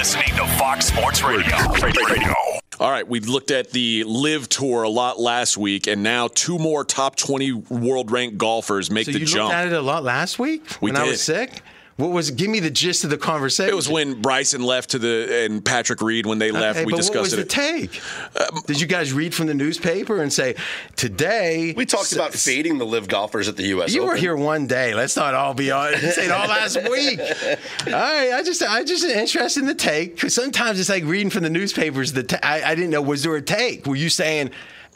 Listening to Fox Sports Radio. Radio. Radio. All right, we looked at the LIV Tour a lot last week, and now two more top 20 world ranked golfers make so the you jump. looked at it a lot last week We when I was sick. What was? Give me the gist of the conversation. It was when Bryson left to the and Patrick Reed when they uh, left. Okay, we but discussed what was it. the take? Uh, Did you guys read from the newspaper and say today? We talked about fading the LIV golfers at the U.S. You were here one day. Let's not all be on. Say it all last week. All right, I just, I just interested in the take because sometimes it's like reading from the newspapers. The ta- I, I didn't know was there a take? Were you saying?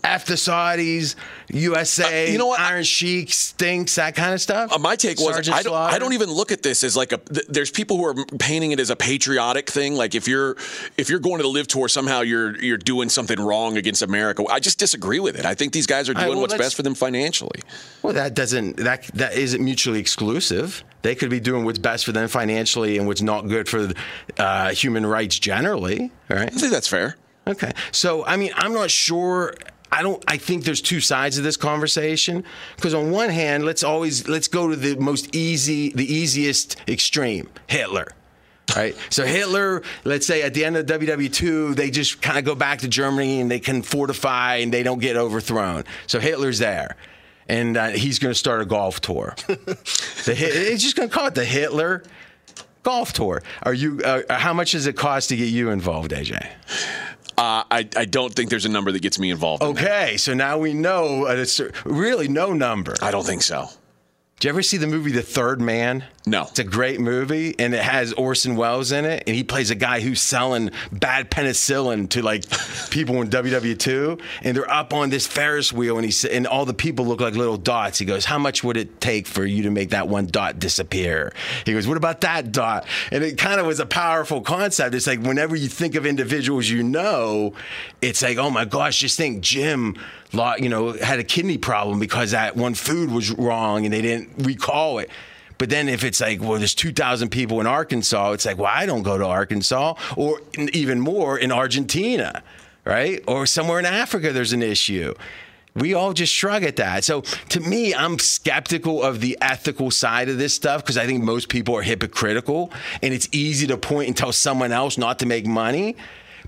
After Saudis, USA, Uh, you know what? Iron Sheik stinks, that kind of stuff. Uh, my take was Sergeant I don't, Slaughter? I don't even look at this as like a. th- There's people who are painting it as a patriotic thing. Like if you're if you're going to the LIV tour, somehow you're you're doing something wrong against America. I just disagree with it. I think these guys are All right, doing well, what's best for them financially. Well, that doesn't that that isn't mutually exclusive. They could be doing what's best for them financially and what's not good for uh, human rights generally. All right. I think that's fair. Okay. So, I mean, I'm not sure. I don't. I think there's two sides of this conversation because on one hand, let's always let's go to the most easy, the easiest extreme, Hitler. Right. So Hitler, let's say at the end of WW2, they just kind of go back to Germany and they can fortify and they don't get overthrown. So Hitler's there. And uh, he's going to start a golf tour. the, Hit- it's just going to call it the Hitler golf tour. Are you? Uh, how much does it cost to get you involved, AJ? Uh, I I don't think there's a number that gets me involved. in. Okay, so now we know uh, it's really no number. I don't think so. Did you ever see the movie The Third Man? No. It's a great movie, and it has Orson Welles in it, and he plays a guy who's selling bad penicillin to like people in WW2, and they're up on this Ferris wheel, and he's and all the people look like little dots. He goes, "How much would it take for you to make that one dot disappear?" He goes, "What about that dot?" And it kind of was a powerful concept. It's like whenever you think of individuals you know, it's like, oh my gosh, just think Jim you know, had a kidney problem because that one food was wrong and they didn't recall it. But then if it's like, well, there's 2,000 people in Arkansas, it's like, well, I don't go to Arkansas, or even more in Argentina, right? Or somewhere in Africa, there's an issue. We all just shrug at that. So to me, I'm skeptical of the ethical side of this stuff because I think most people are hypocritical and it's easy to point and tell someone else not to make money.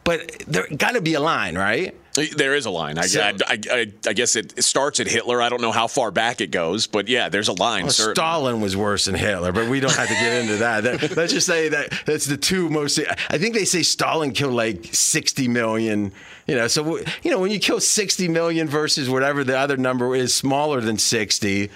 But there got to be a line, right? There is a line. I, So- I, I, I, guess it starts at Hitler. I don't know how far back it goes, but yeah, there's a line. Well. Stalin was worse than Hitler, but we don't have to get into that. That- Let's just say that that's the two most. I think they say Stalin killed like 60 million. You know, so you know when you kill 60 million versus whatever the other number is smaller than 60.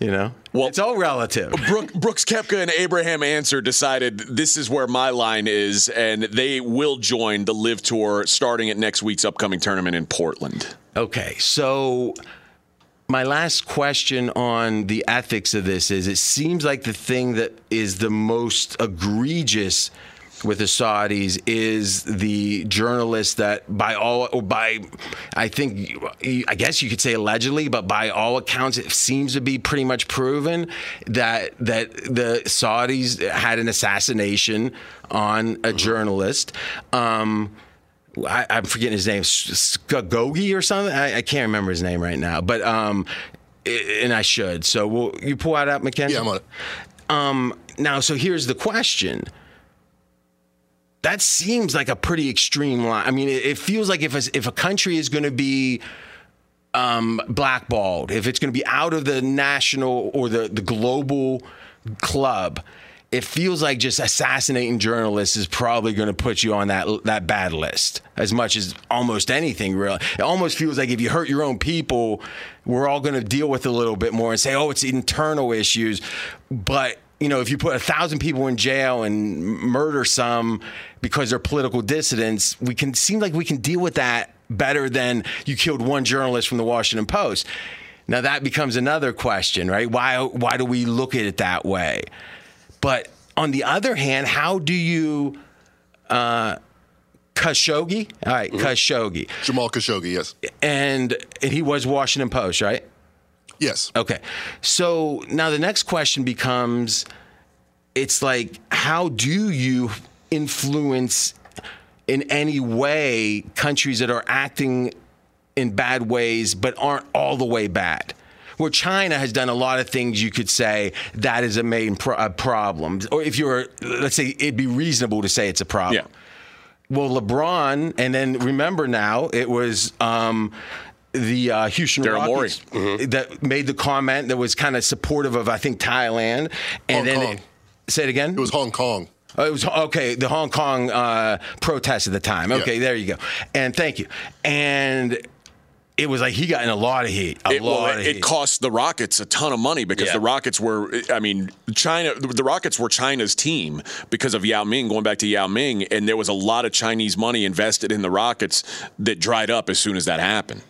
You know, well, it's all relative. Brook, Brooks Koepka and Abraham Ancer decided this is where my line is, and they will join the LIV Tour starting at next week's upcoming tournament in Portland. Okay, so my last question on the ethics of this is it seems like the thing that is the most egregious with the Saudis is the journalist that by all or by I think I guess you could say allegedly but by all accounts it seems to be pretty much proven that that the Saudis had an assassination on a journalist um I, I'm forgetting his name, Skagogi or something. I, I can't remember his name right now, but um, and I should. So will you pull that up, Mackenzie? Yeah, I'm on it. Um, now, so here's the question. That seems like a pretty extreme line. I mean, it, it feels like if a, if a country is going to be um, blackballed, if it's going to be out of the national or the, the global club, it feels like just assassinating journalists is probably going to put you on that that bad list as much as almost anything. Really, it almost feels like if you hurt your own people, we're all going to deal with it a little bit more and say, "Oh, it's internal issues," but you know, if you put a thousand people in jail and murder some because they're political dissidents, we can seem like we can deal with that better than you killed one journalist from the Washington Post. Now that becomes another question, right? Why why do we look at it that way? But on the other hand, how do you uh Khashoggi? All right, Khashoggi. Jamal Khashoggi, yes. And and he was Washington Post, right? Yes. Okay. So now the next question becomes it's like how do you influence in any way countries that are acting in bad ways but aren't all the way bad? Where China has done a lot of things, you could say that is a main pro- a problem. Or if you're, let's say, it'd be reasonable to say it's a problem. Well, LeBron, and then remember now, it was um, the uh, Houston Daryl. Rockets that made the comment that was kind of supportive of, I think, Thailand. And Hong then Kong. It, say it again. It was Hong Kong. Oh, it was okay. The Hong Kong uh, protest at the time. Okay, there you go. And thank you. And it was like he got in a lot of heat. A It, well, lot it, of it cost the Rockets a ton of money because Yeah. the Rockets were, I mean, China. The Rockets were China's team because of Yao Ming. Going back to Yao Ming, and there was a lot of Chinese money invested in the Rockets that dried up as soon as that happened.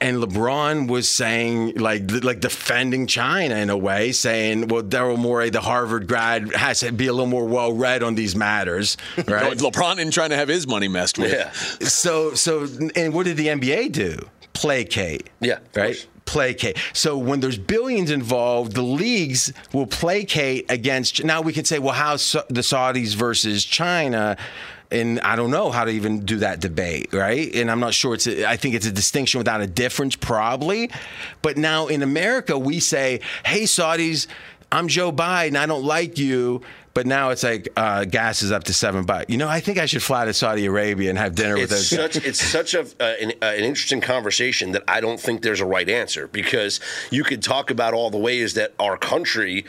and LeBron was saying like like defending China in a way, saying, "Well, Daryl Morey, the Harvard grad, has to be a little more well read on these matters." Right? LeBron isn't trying to have his money messed with. Yeah. So so and what did the NBA do? Placate. Yeah. Right? Placate. So when there's billions involved, the leagues will placate against. Now we can say, well, how's Sa- the Saudis versus China? And I don't know how to even do that debate, right? And I'm not sure it's. A, I think it's a distinction without a difference, probably. But now in America, we say, "Hey, Saudis, I'm Joe Biden. I don't like you." But now it's like uh, gas is up to seven bucks. You know, I think I should fly to Saudi Arabia and have dinner with It's those. such it's such a uh, an, uh, an interesting conversation that I don't think there's a right answer because you could talk about all the ways that our country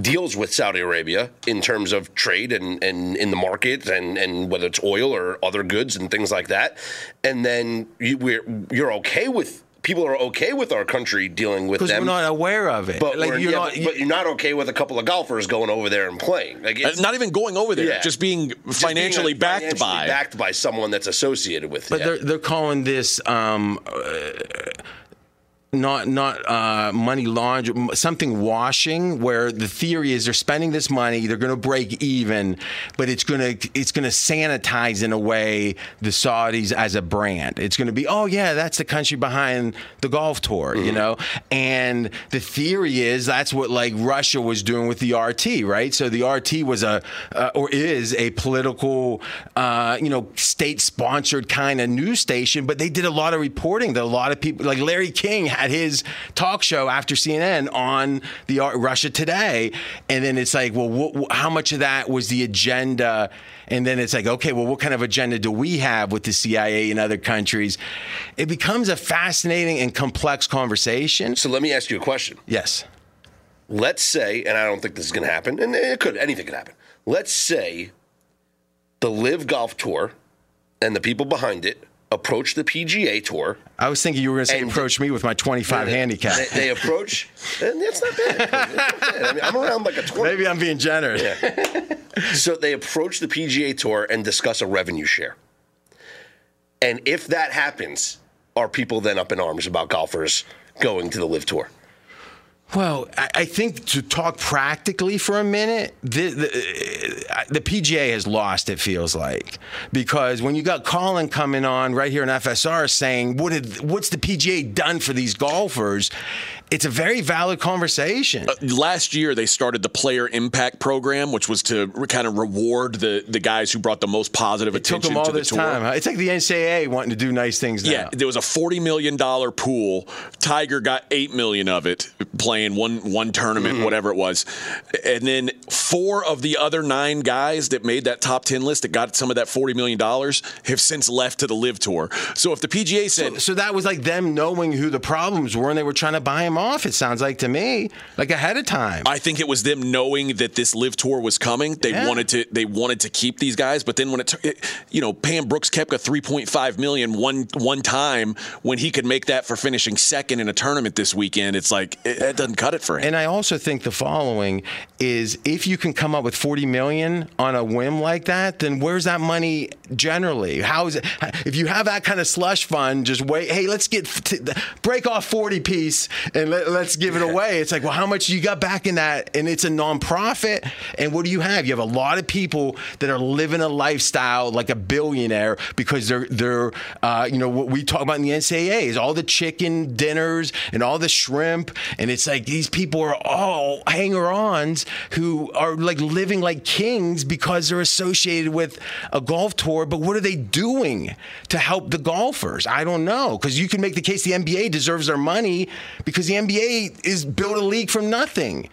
deals with Saudi Arabia in terms of trade and, and in the market and, and whether it's oil or other goods and things like that, and then you, we're, you're okay with people are okay with our country dealing with Because them. we're not aware of it. but, like you're yeah, not. but, but you're not okay with a couple of golfers going over there and playing. Like Uh, it's, Not even going over there, Yeah. just being just being, financially like, backed financially by. backed by someone that's associated with But it. they're they're calling this um, uh, not not uh, money laundering, something washing. Where the theory is they're spending this money, they're going to break even, but it's going to it's going to sanitize in a way the Saudis as a brand. It's going to be oh yeah, that's the country behind the golf tour, you know. And the theory is that's what like Russia was doing with the RT, right? So the RT was a uh, or is a political, uh, you know, state sponsored kind of news station, but they did a lot of reporting that a lot of people like Larry King had his talk show after CNN on the uh, Russia Today, and then it's like, well, wh- wh- how much of that was the agenda? And then it's like, okay, well, what kind of agenda do we have with the CIA and other countries? It becomes a fascinating and complex conversation. So let me ask you a question. Yes. Let's say, and I don't think this is going to happen, and it could, anything could happen. Let's say the LIV Golf Tour and the people behind it approach the PGA Tour. I was thinking you were going to say approach me with my 25 They- handicap. They, they approach, and that's not bad. It's not bad. I mean, I'm around like a 20. Maybe I'm being generous. So they approach the PGA Tour and discuss a revenue share. And if that happens, are people then up in arms about golfers going to the LIV Tour? Well, I, I think to talk practically for a minute, the, the, the PGA has lost. It feels like because when you got Colin coming on right here in FSR saying, "What did what's the PGA done for these golfers?" It's a very valid conversation. Uh, last year they started the player impact program, which was to re- kind of reward the the guys who brought the most positive it took them all to the this tour. time. Huh? It's like the NCAA wanting to do nice things now. Yeah, there was a forty million dollar pool. Tiger got eight million of it, playing one one tournament, Mm-hmm. whatever it was, and then four of the other nine guys that made that top ten list that got some of that forty million dollars have since left to the LIV Tour. So if the PGA said, So, so that was like them knowing who the problems were, and they were trying to buy him off. It sounds like to me, like ahead of time. I think it was them knowing that this LIV tour was coming. They Yeah. wanted to they wanted to keep these guys, but then when it, it you know Pam Brooks kept a 3.5 million one one time when he could make that for finishing second in a tournament this weekend, it's like it, it doesn't cut it for him. And I also think the following is if you can come up with 40 million on a whim like that, then where's that money generally? How is it? If you have that kind of slush fund, just wait. Hey, let's get t- break off 40 piece and let, let's give it away. It's like, well, how much you got back in that? And it's a nonprofit. And what do you have? You have a lot of people that are living a lifestyle like a billionaire because they're they're uh, you know what we talk about in the NCAA is all the chicken dinners and all the shrimp, and it's like these people are all hanger-ons who are like living like kings because they're associated with a golf tour. But what are they doing to help the golfers? I don't know because you can make the case the NBA deserves their money because the NBA is built a league from nothing.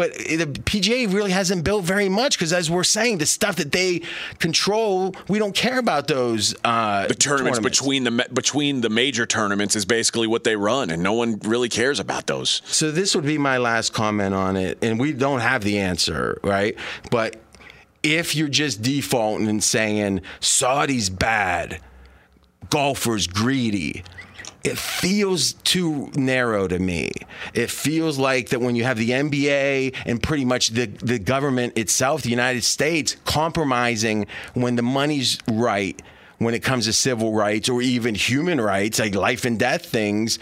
But the PGA really hasn't built very much because, as we're saying, the stuff that they control, we don't care about those. Uh, the tournaments, between the between the major tournaments is basically what they run, and no one really cares about those. So this would be my last comment on it, and we don't have the answer, right? But if you're just defaulting and saying Saudi's bad, golfers greedy, it feels too narrow to me. It feels like that when you have the NBA and pretty much the, the government itself, the United States, compromising when the money's right, when it comes to civil rights or even human rights, like life and death things,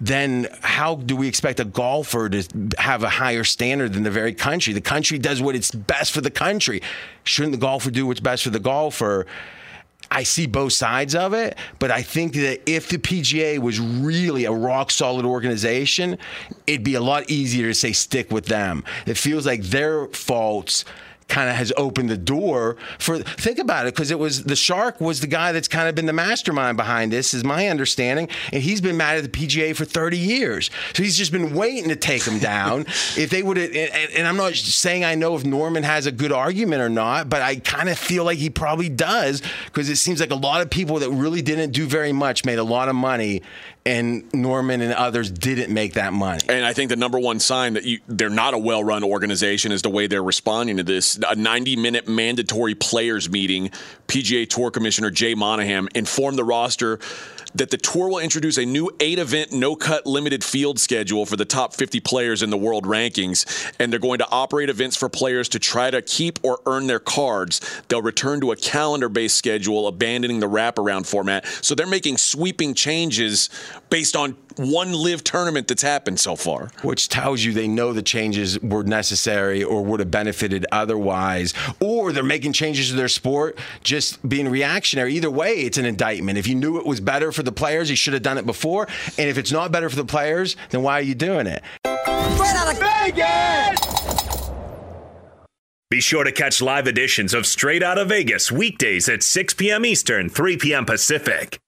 then how do we expect a golfer to have a higher standard than the very country? The country does what it's best for the country. Shouldn't the golfer do what's best for the golfer? I see both sides of it, but I think that if the PGA was really a rock solid organization, it'd be a lot easier to say stick with them. It feels like their faults kind of has opened the door for think about it because it was the shark was the guy that's kind of been the mastermind behind this is my understanding and he's been mad at the PGA for 30 years. So he's just been waiting to take him down. If they would and, and I'm not saying I know if Norman has a good argument or not but I kind of feel like he probably does because it seems like a lot of people that really didn't do very much made a lot of money and Norman and others didn't make that money And I think the number one sign that you, they're not a well run organization is the way they're responding to this. A 90 minute mandatory players meeting, PGA Tour Commissioner Jay Monahan informed the roster that the tour will introduce a new eight event, no cut, limited field schedule for the top 50 players in the world rankings. And they're going to operate events for players to try to keep or earn their cards. They'll return to a calendar based schedule, abandoning the wraparound format. So they're making sweeping changes based on one LIV tournament that's happened so far. which tells you they know the changes were necessary or would have benefited otherwise, or they're making changes to their sport just being reactionary. Either way, it's an indictment. If you knew it was better for the players, you should have done it before. And if it's not better for the players, then why are you doing it? Straight out of Vegas! Be sure to catch live editions of Straight Out of Vegas weekdays at 6 p.m. Eastern, 3 p.m. Pacific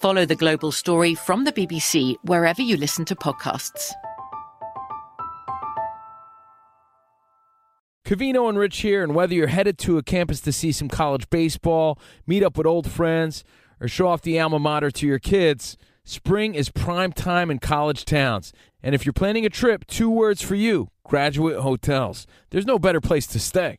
Follow the global story from the BBC wherever you listen to podcasts. Covino and Rich here, and whether you're headed to a campus to see some college baseball, meet up with old friends, or show off the alma mater to your kids, spring is prime time in college towns. And if you're planning a trip, two words for you graduate hotels. There's no better place to stay.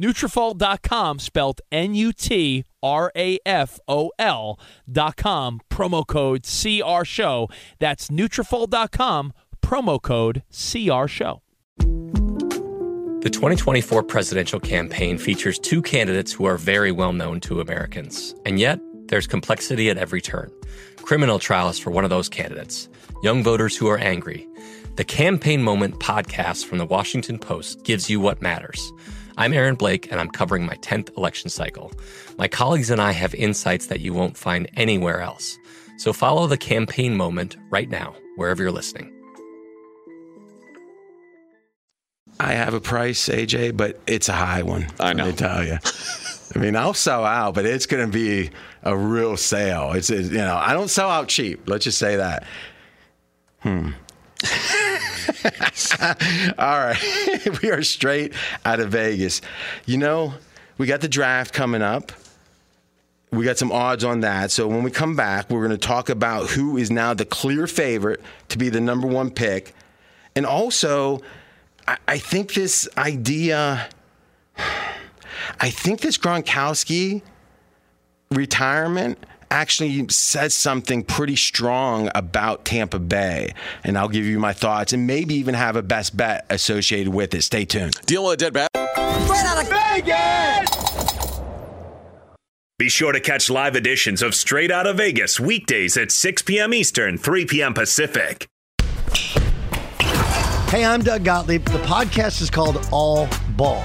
Nutrafol.com, spelled N-U-T-R-A-F-O-L dot com, promo code CR Show. That's Nutrafol.com, promo code CR Show. The 2024 presidential campaign features two candidates who are very well known to Americans. And yet, there's complexity at every turn. Criminal trials for one of those candidates, young voters who are angry. The Campaign Moment podcast from the Washington Post gives you what matters. I'm Aaron Blake, and I'm covering my 10th election cycle. My colleagues and I have insights that you won't find anywhere else. So follow the campaign moment right now, wherever you're listening. I have a price, AJ, but it's a high one. I know. Let me tell you. I mean, I'll sell out, but it's going to be a real sale. It's, you know, I don't sell out cheap. Let's just say that. Hmm. All right. we are straight out of Vegas. You know, we got the draft coming up. We got some odds on that. So when we come back, we're going to talk about who is now the clear favorite to be the number one pick. And also, I, think this idea, I think this Gronkowski retirement actually says something pretty strong about Tampa Bay. And I'll give you my thoughts and maybe even have a best bet associated with it. Stay tuned. Deal with a dead bat. Straight out of Vegas! Be sure to catch live editions of Straight Out of Vegas weekdays at 6 p.m. Eastern, 3 p.m. Pacific. Hey, I'm Doug Gottlieb. The podcast is called All Ball.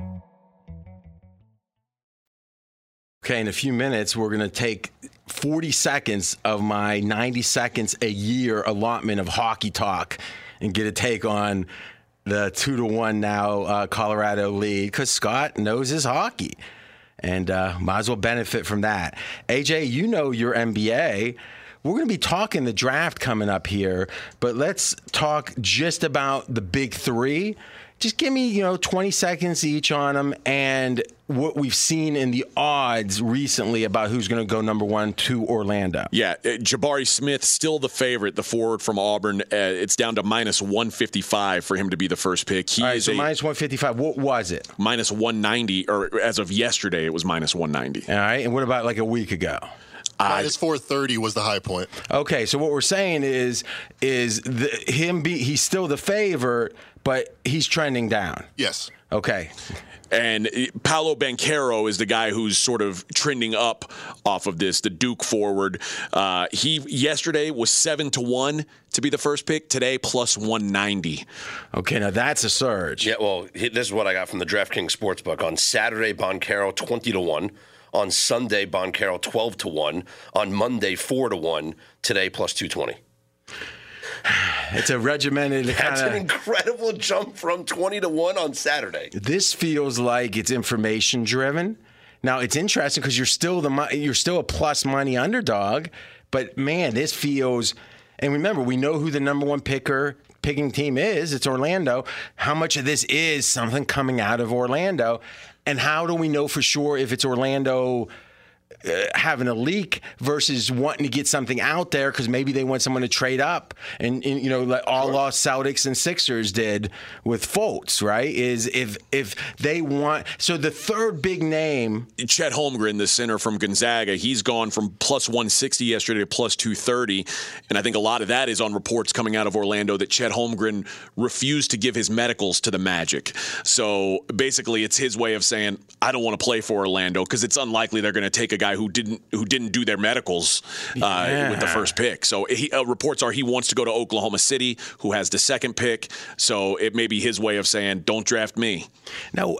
Okay, in a few minutes, we're going to take 40 seconds of my 90 seconds a year allotment of hockey talk and get a take on the two to one now uh, Colorado lead because Scott knows his hockey and uh, might as well benefit from that. AJ, you know your NBA. We're going to be talking the draft coming up here, but let's talk just about the big three. Just give me, you know, 20 seconds each on them and what we've seen in the odds recently about who's going to go number one to Orlando. Yeah, uh, Jabari Smith still the favorite, the forward from Auburn. Uh, it's down to minus 155 for him to be the first pick. He All right, so a, minus 155. What was it? Minus 190, or as of yesterday, it was minus 190. All right, and what about like a week ago? Minus four thirty was the high point. Okay, so what we're saying is is the, him be he's still the favorite, but he's trending down. Yes. Okay. And Paolo Banchero is the guy who's sort of trending up off of this, the Duke forward. Uh, he yesterday was seven to one to be the first pick. Today plus one ninety. Okay, now that's a surge. Yeah, well, this is what I got from the DraftKings Sportsbook on Saturday. Banchero twenty to one. On Sunday, Banchero 12 to 1. On Monday, 4 to 1. Today, plus 220. It's a regimented. That's kinda, an incredible jump from 20 to 1 on Saturday. This feels like it's information driven. Now it's interesting because you're still the you're still a plus money underdog, but man, this feels. And remember, we know who the number one picker picking team is. It's Orlando. How much of this is something coming out of Orlando? And how do we know for sure if it's Orlando uh, having a leak versus wanting to get something out there because maybe they want someone to trade up and, and you know like all sure. lost Celtics and Sixers did with Fultz, right? Is if if they want so the third big name Chet Holmgren, the center from Gonzaga, he's gone from plus 160 yesterday to plus 230, and I think a lot of that is on reports coming out of Orlando that Chet Holmgren refused to give his medicals to the Magic. So basically, it's his way of saying I don't want to play for Orlando because it's unlikely they're going to take a guy who didn't who didn't do their medicals uh, yeah. with the first pick. So he, uh, reports are he wants to go to Oklahoma City, who has the second pick. So it may be his way of saying, "Don't draft me." Now,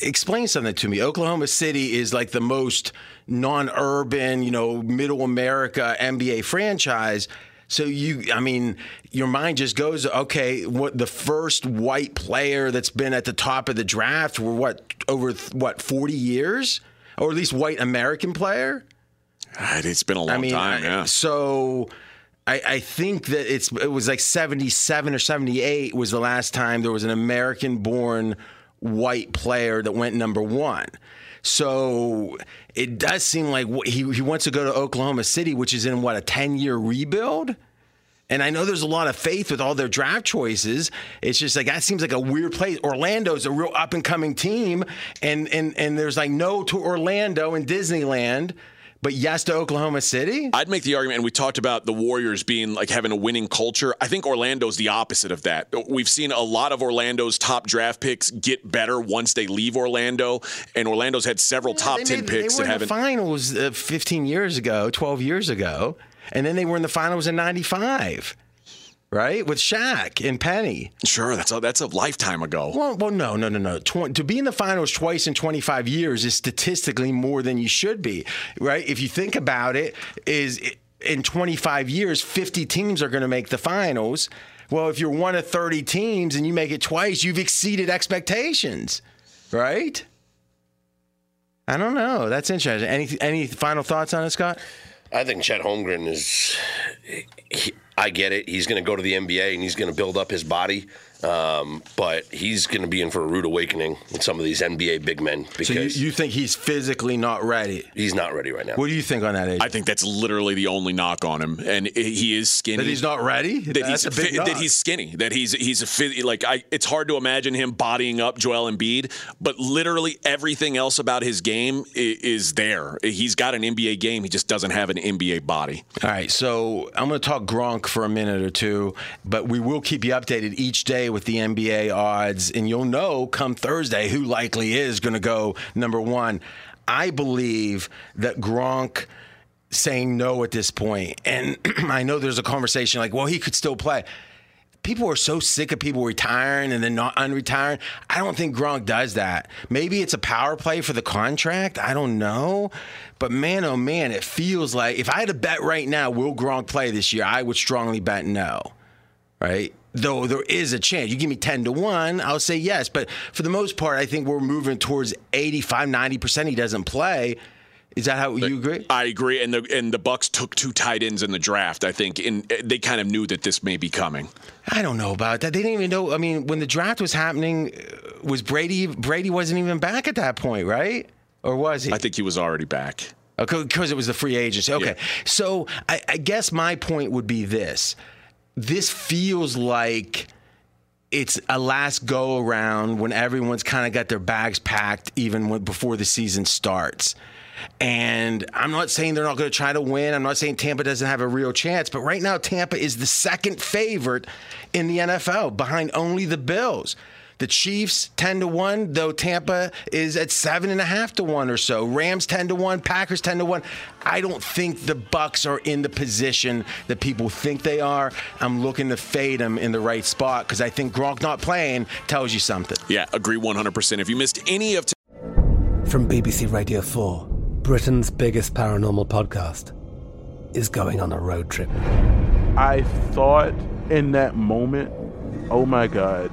explain something to me. Oklahoma City is like the most non-urban, you know, middle America NBA franchise. So you, I mean, your mind just goes, okay, what the first white player that's been at the top of the draft were what over what forty years? Or at least white American player. It's been a long I mean, time, yeah. So I, I, think that it's it was like 77 or 78 was the last time there was an American born white player that went number one. So it does seem like he, he wants to go to Oklahoma City, which is in what, a 10 year rebuild? And I know there's a lot of faith with all their draft choices. It's just like that seems like a weird place. Orlando's a real up and coming team, and and and there's like no to Orlando and Disneyland. But yes to Oklahoma City? I'd make the argument, and we talked about the Warriors being like having a winning culture. I think Orlando's the opposite of that. We've seen a lot of Orlando's top draft picks get better once they leave Orlando, and Orlando's had several yeah, top 10 picks they were that haven't. the finals uh, 15 years ago, 12 years ago, and then they were in the finals in 95 right? With Shaq and Penny. Sure, that's a, that's a lifetime ago. Well, well, no, no, no, no. Tw- to be in the finals twice in 25 years is statistically more than you should be, right? If you think about it, is in 25 years, 50 teams are going to make the finals. Well, if you're one of 30 teams and you make it twice, you've exceeded expectations, right? I don't know. That's interesting. Any any final thoughts on it, Scott? I think Chet Holmgren is. He, I get it. He's going to go to the NBA and he's going to build up his body. Um, but he's going to be in for a rude awakening with some of these NBA big men. Because so you, you, think he's physically not ready? He's not ready right now. What do you think on that? Age? I think that's literally the only knock on him, and he is skinny. That he's not ready. That that's he's a big fi- that he's skinny. That he's he's a fit, like I. It's hard to imagine him bodying up Joel Embiid, but literally everything else about his game is, is there. He's got an NBA game. He just doesn't have an NBA body. All right, so I'm going to talk Gronk for a minute or two, but we will keep you updated each day with the NBA odds, and you'll know come Thursday who likely is going to go number one. I believe that Gronk saying no at this point, and I know there's a conversation like, well, he could still play. People are so sick of people retiring and then not unretiring. I don't think Gronk does that. Maybe it's a power play for the contract. I don't know. But man, oh man, it feels like if I had to bet right now, will Gronk play this year? I would strongly bet no. Right? Though there is a chance. You give me 10 to 1, I'll say yes. But for the most part, I think we're moving towards 85, 90% he doesn't play. Is that how you agree? I agree, and the and the Bucs took two tight ends in the draft. I think, and they kind of knew that this may be coming. I don't know about that. They didn't even know. I mean, when the draft was happening, uh, was Brady? Brady wasn't even back at that point, right? Or was he? I think he was already back. Oh, because it was the free agency. Okay, yeah. so I, I guess my point would be this: this feels like it's a last go around when everyone's kind of got their bags packed, even when, before the season starts. And I'm not saying they're not going to try to win. I'm not saying Tampa doesn't have a real chance, but right now Tampa is the second favorite in the NFL behind only the Bills. The Chiefs 10 to 1, though Tampa is at 7.5 to 1 or so. Rams 10 to 1, Packers 10 to 1. I don't think the Bucs are in the position that people think they are. I'm looking to fade them in the right spot because I think Gronk not playing tells you something. Yeah, agree 100%. If you missed any of. T- From BBC Radio 4, Britain's biggest paranormal podcast is going on a road trip. I thought in that moment, oh my God.